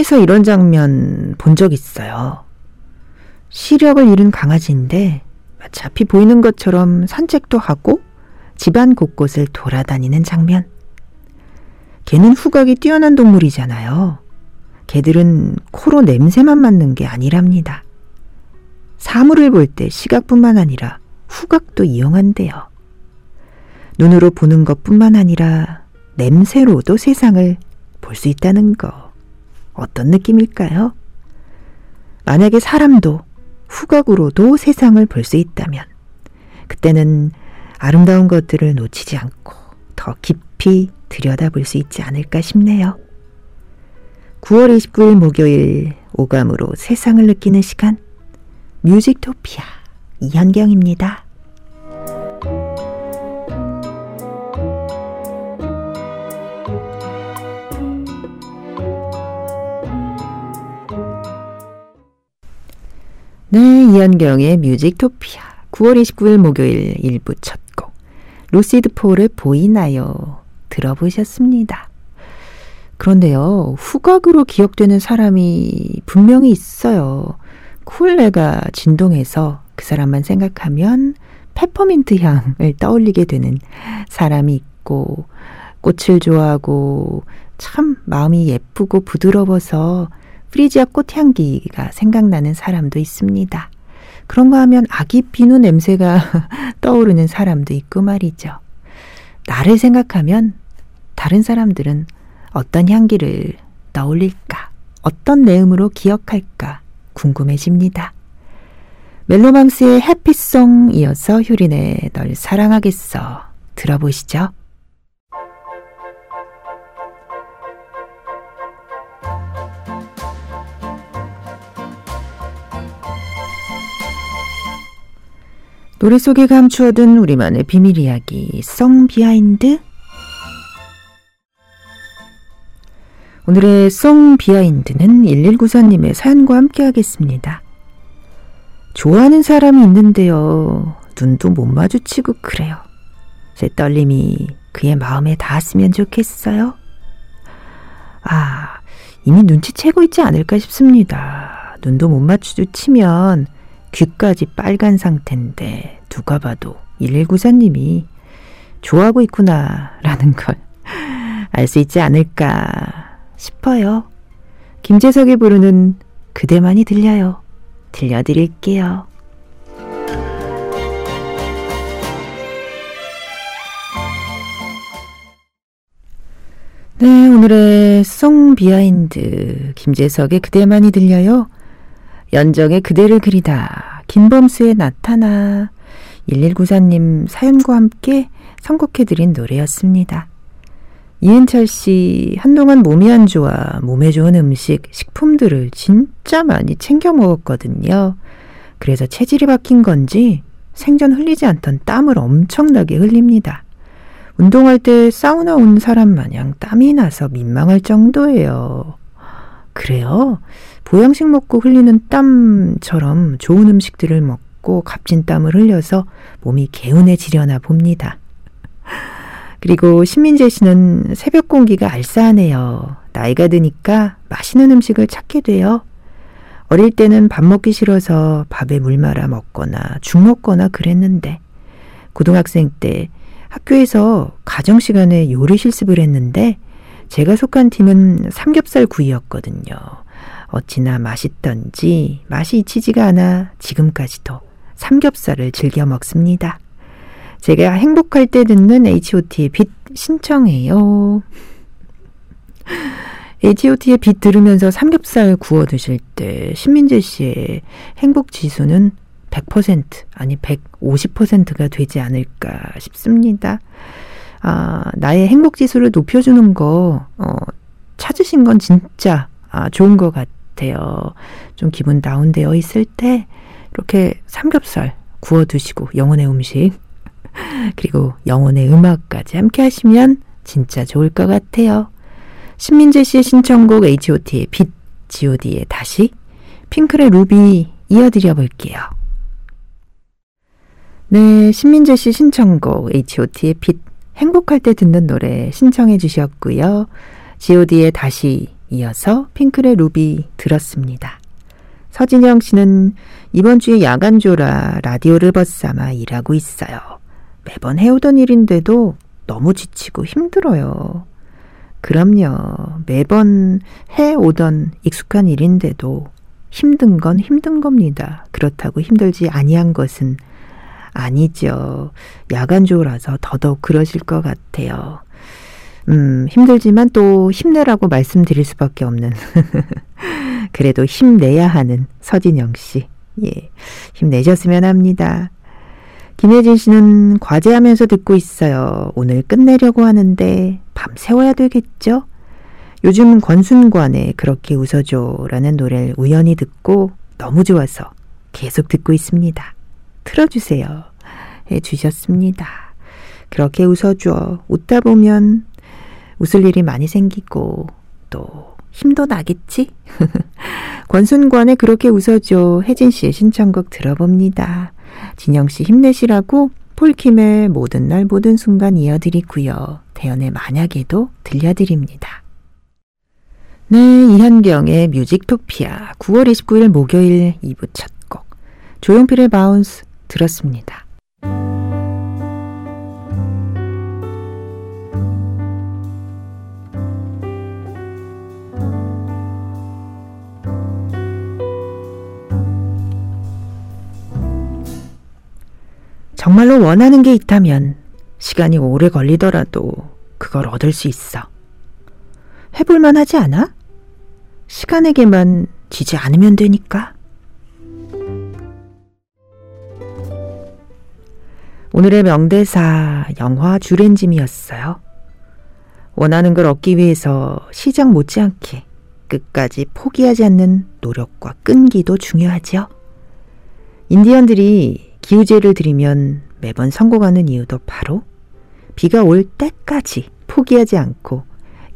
TV에서 이런 장면 본 적 있어요. 시력을 잃은 강아지인데 마치 앞이 보이는 것처럼 산책도 하고 집안 곳곳을 돌아다니는 장면. 개는 후각이 뛰어난 동물이잖아요. 개들은 코로 냄새만 맡는 게 아니랍니다. 사물을 볼 때 시각뿐만 아니라 후각도 이용한대요. 눈으로 보는 것뿐만 아니라 냄새로도 세상을 볼 수 있다는 거. 어떤 느낌일까요? 만약에 사람도 후각으로도 세상을 볼 수 있다면, 그때는 아름다운 것들을 놓치지 않고 더 깊이 들여다볼 수 있지 않을까 싶네요. 9월 29일 목요일 오감으로 세상을 느끼는 시간, 뮤직토피아 이현경입니다. 네, 이현경의 뮤직토피아. 9월 29일 목요일 1부 첫 곡. 루시드 폴의 보이나요? 들어보셨습니다. 그런데요, 후각으로 기억되는 사람이 분명히 있어요. 쿨레가 진동해서 그 사람만 생각하면 페퍼민트 향을 떠올리게 되는 사람이 있고, 꽃을 좋아하고, 참 마음이 예쁘고 부드러워서 프리지아 꽃향기가 생각나는 사람도 있습니다. 그런가 하면 아기 비누 냄새가 떠오르는 사람도 있고 말이죠. 나를 생각하면 다른 사람들은 어떤 향기를 떠올릴까, 어떤 내음으로 기억할까 궁금해집니다. 멜로망스의 해피송 이어서 효린의 널 사랑하겠어 들어보시죠. 노래 속에 감추어둔 우리만의 비밀 이야기, song behind. 오늘의 song behind는 1194님의 사연과 함께 하겠습니다. 좋아하는 사람이 있는데요. 눈도 못 마주치고 그래요. 제 떨림이 그의 마음에 닿았으면 좋겠어요. 아, 이미 눈치채고 있지 않을까 싶습니다. 눈도 못 마주치면 귀까지 빨간 상태인데 누가 봐도 1194님이 좋아하고 있구나라는 걸 알 수 있지 않을까 싶어요. 김재석이 부르는 그대만이 들려요. 들려드릴게요. 네, 오늘의 song behind 김재석의 그대만이 들려요. 연정의 그대를 그리다. 김범수의 나타나. 1194님 사연과 함께 선곡해드린 노래였습니다. 이은철 씨, 한동안 몸이 안 좋아 몸에 좋은 음식, 식품들을 진짜 많이 챙겨 먹었거든요. 그래서 체질이 바뀐 건지 생전 흘리지 않던 땀을 엄청나게 흘립니다. 운동할 때 사우나 온 사람 마냥 땀이 나서 민망할 정도예요. 그래요? 보양식 먹고 흘리는 땀처럼 좋은 음식들을 먹고 값진 땀을 흘려서 몸이 개운해지려나 봅니다. 그리고 신민재 씨는 새벽 공기가 알싸하네요. 나이가 드니까 맛있는 음식을 찾게 돼요. 어릴 때는 밥 먹기 싫어서 밥에 물 말아 먹거나 죽 먹거나 그랬는데 고등학생 때 학교에서 가정 시간에 요리 실습을 했는데 제가 속한 팀은 삼겹살 구이였거든요. 어찌나 맛있던지 맛이 잊히지가 않아 지금까지도 삼겹살을 즐겨 먹습니다. 제가 행복할 때 듣는 H.O.T의 빛 신청해요. H.O.T의 빛 들으면서 삼겹살 구워 드실 때 신민재 씨의 행복 지수는 100% 아니 150%가 되지 않을까 싶습니다. 아, 나의 행복 지수를 높여주는 거 어, 찾으신 건 진짜 아, 좋은 것 같아요. 좀 기분 다운되어 있을 때 이렇게 삼겹살 구워 드시고 영혼의 음식 그리고 영혼의 음악까지 함께 하시면 진짜 좋을 것 같아요. 신민재 씨의 신청곡 H.O.T의 빛, G.O.D의 다시, 핑클의 루비 이어드려 볼게요. 네, 신민재 씨 신청곡 H.O.T의 빛, 행복할 때 듣는 노래 신청해 주셨고요. G.O.D의 다시 이어서 핑클의 루비 들었습니다. 서진영 씨는 이번 주에 야간조라 라디오를 벗삼아 일하고 있어요. 매번 해오던 일인데도 너무 지치고 힘들어요. 그럼요. 매번 해오던 익숙한 일인데도 힘든 건 힘든 겁니다. 그렇다고 힘들지 아니한 것은 아니죠. 야간조라서 더더욱 그러실 것 같아요. 음, 힘들지만 또 힘내라고 말씀드릴 수밖에 없는. 그래도 힘내야 하는 서진영 씨. 예. 힘내셨으면 합니다. 김혜진 씨는 과제하면서 듣고 있어요. 오늘 끝내려고 하는데 밤 새워야 되겠죠? 요즘 권순관의 그렇게 웃어줘 라는 노래를 우연히 듣고 너무 좋아서 계속 듣고 있습니다. 틀어주세요. 해 주셨습니다. 그렇게 웃어줘. 웃다 보면 웃을 일이 많이 생기고 또 힘도 나겠지? 권순관의 그렇게 웃어줘. 혜진 씨의 신청곡 들어봅니다. 진영 씨 힘내시라고 폴킴의 모든 날 모든 순간 이어드리고요. 대연의 만약에도 들려드립니다. 네, 이현경의 뮤직토피아 9월 29일 목요일 2부 첫 곡 조용필의 바운스 들었습니다. 정말로 원하는 게 있다면 시간이 오래 걸리더라도 그걸 얻을 수 있어. 해볼만 하지 않아? 시간에게만 지지 않으면 되니까. 오늘의 명대사 영화 주렌짐이었어요. 원하는 걸 얻기 위해서 시작 못지않게 끝까지 포기하지 않는 노력과 끈기도 중요하지요. 인디언들이 기우제를 드리면 매번 성공하는 이유도 바로 비가 올 때까지 포기하지 않고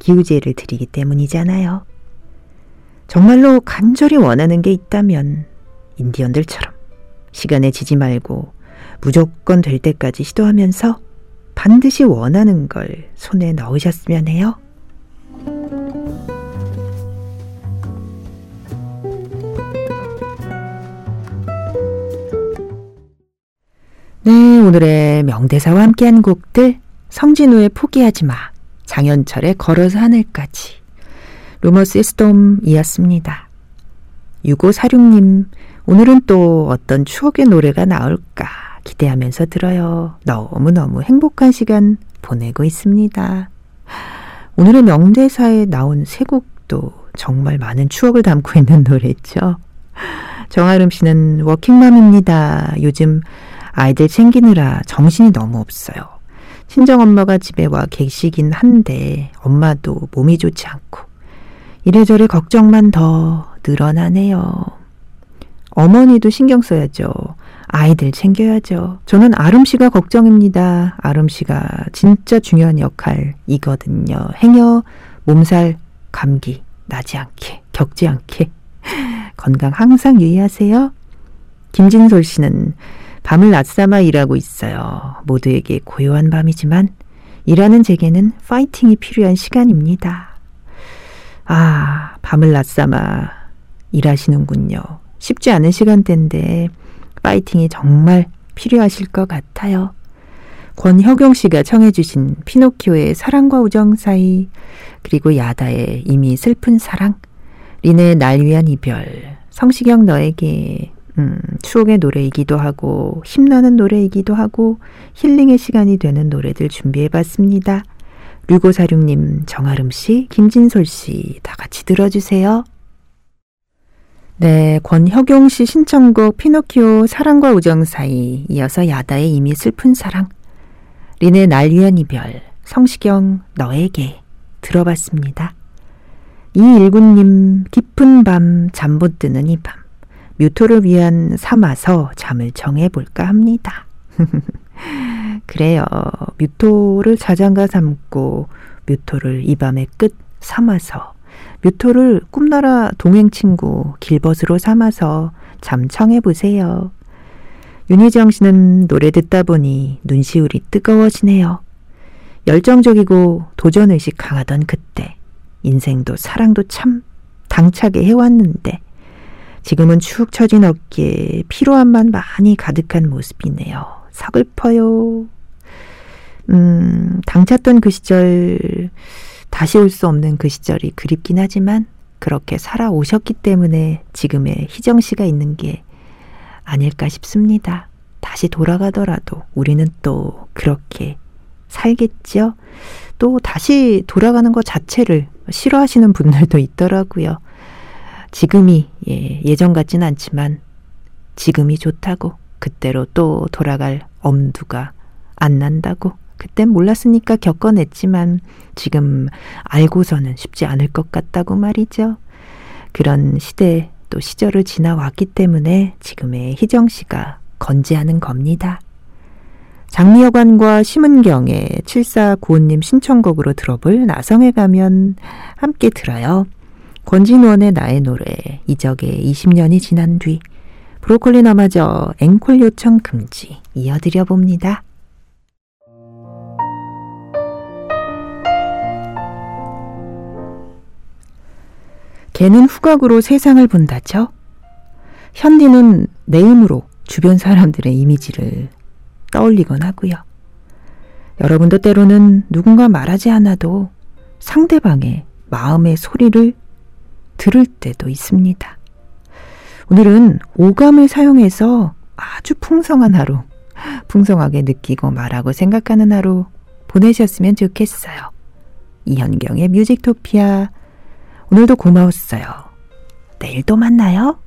기우제를 드리기 때문이잖아요. 정말로 간절히 원하는 게 있다면 인디언들처럼 시간에 지지 말고 무조건 될 때까지 시도하면서 반드시 원하는 걸 손에 넣으셨으면 해요. 네, 오늘의 명대사와 함께한 곡들 성진우의 포기하지 마, 장현철의 걸어서 하늘까지, 루머스의 스톰이었습니다. 6546님, 오늘은 또 어떤 추억의 노래가 나올까 기대하면서 들어요. 너무너무 행복한 시간 보내고 있습니다. 오늘의 명대사에 나온 세 곡도 정말 많은 추억을 담고 있는 노래죠. 정아름 씨는 워킹맘입니다. 요즘 아이들 챙기느라 정신이 너무 없어요. 친정엄마가 집에 와 계시긴 한데 엄마도 몸이 좋지 않고 이래저래 걱정만 더 늘어나네요. 어머니도 신경 써야죠. 아이들 챙겨야죠. 저는 아름 씨가 걱정입니다. 아름 씨가 진짜 중요한 역할이거든요. 행여 몸살, 감기 나지 않게, 겪지 않게 건강 항상 유의하세요. 김진솔 씨는 밤을 낮삼아 일하고 있어요. 모두에게 고요한 밤이지만 일하는 제게는 파이팅이 필요한 시간입니다. 아, 밤을 낮삼아 일하시는군요. 쉽지 않은 시간대인데 파이팅이 정말 필요하실 것 같아요. 권혁용 씨가 청해주신 피노키오의 사랑과 우정 사이, 그리고 야다의 이미 슬픈 사랑, 린의 날 위한 이별, 성시경 너에게, 음, 추억의 노래이기도 하고, 힘나는 노래이기도 하고, 힐링의 시간이 되는 노래들 준비해봤습니다. 류고사륙님, 정아름 씨, 김진솔 씨, 다 같이 들어주세요. 네, 권혁용 씨 신청곡 피노키오 사랑과 우정 사이 이어서 야다의 이미 슬픈 사랑 린의 날 위한 이별 성시경 너에게 들어봤습니다. 이일구님 깊은 밤 잠 못 드는 이 밤 뮤토를 위한 삼아서 잠을 정해볼까 합니다. 그래요. 뮤토를 자장가 삼고 뮤토를 이 밤의 끝 삼아서 뮤토를 꿈나라 동행 친구 길벗으로 삼아서 잠청해 보세요. 윤희정 씨는 노래 듣다 보니 눈시울이 뜨거워지네요. 열정적이고 도전의식 강하던 그때 인생도 사랑도 참 당차게 해왔는데 지금은 축 처진 어깨에 피로함만 많이 가득한 모습이네요. 서글퍼요. 음, 당찼던 그 시절, 다시 올 수 없는 그 시절이 그립긴 하지만 그렇게 살아오셨기 때문에 지금의 희정 씨가 있는 게 아닐까 싶습니다. 다시 돌아가더라도 우리는 또 그렇게 살겠죠? 또 다시 돌아가는 것 자체를 싫어하시는 분들도 있더라고요. 지금이 예, 예전 같진 않지만 지금이 좋다고 그때로 또 돌아갈 엄두가 안 난다고 그땐 몰랐으니까 겪어냈지만 지금 알고서는 쉽지 않을 것 같다고 말이죠. 그런 시대 또 시절을 지나왔기 때문에 지금의 희정 씨가 건재하는 겁니다. 장미여관과 심은경의 7495님 신청곡으로 들어볼 나성에 가면 함께 들어요. 권진원의 나의 노래, 이적의 20년이 지난 뒤, 브로콜리 너마저 앵콜 요청 금지 이어드려 봅니다. 개는 후각으로 세상을 본다죠. 현디는 내음으로 주변 사람들의 이미지를 떠올리곤 하고요. 여러분도 때로는 누군가 말하지 않아도 상대방의 마음의 소리를 들을 때도 있습니다. 오늘은 오감을 사용해서 아주 풍성한 하루, 풍성하게 느끼고 말하고 생각하는 하루 보내셨으면 좋겠어요. 이현경의 뮤직토피아. 오늘도 고마웠어요. 내일 또 만나요.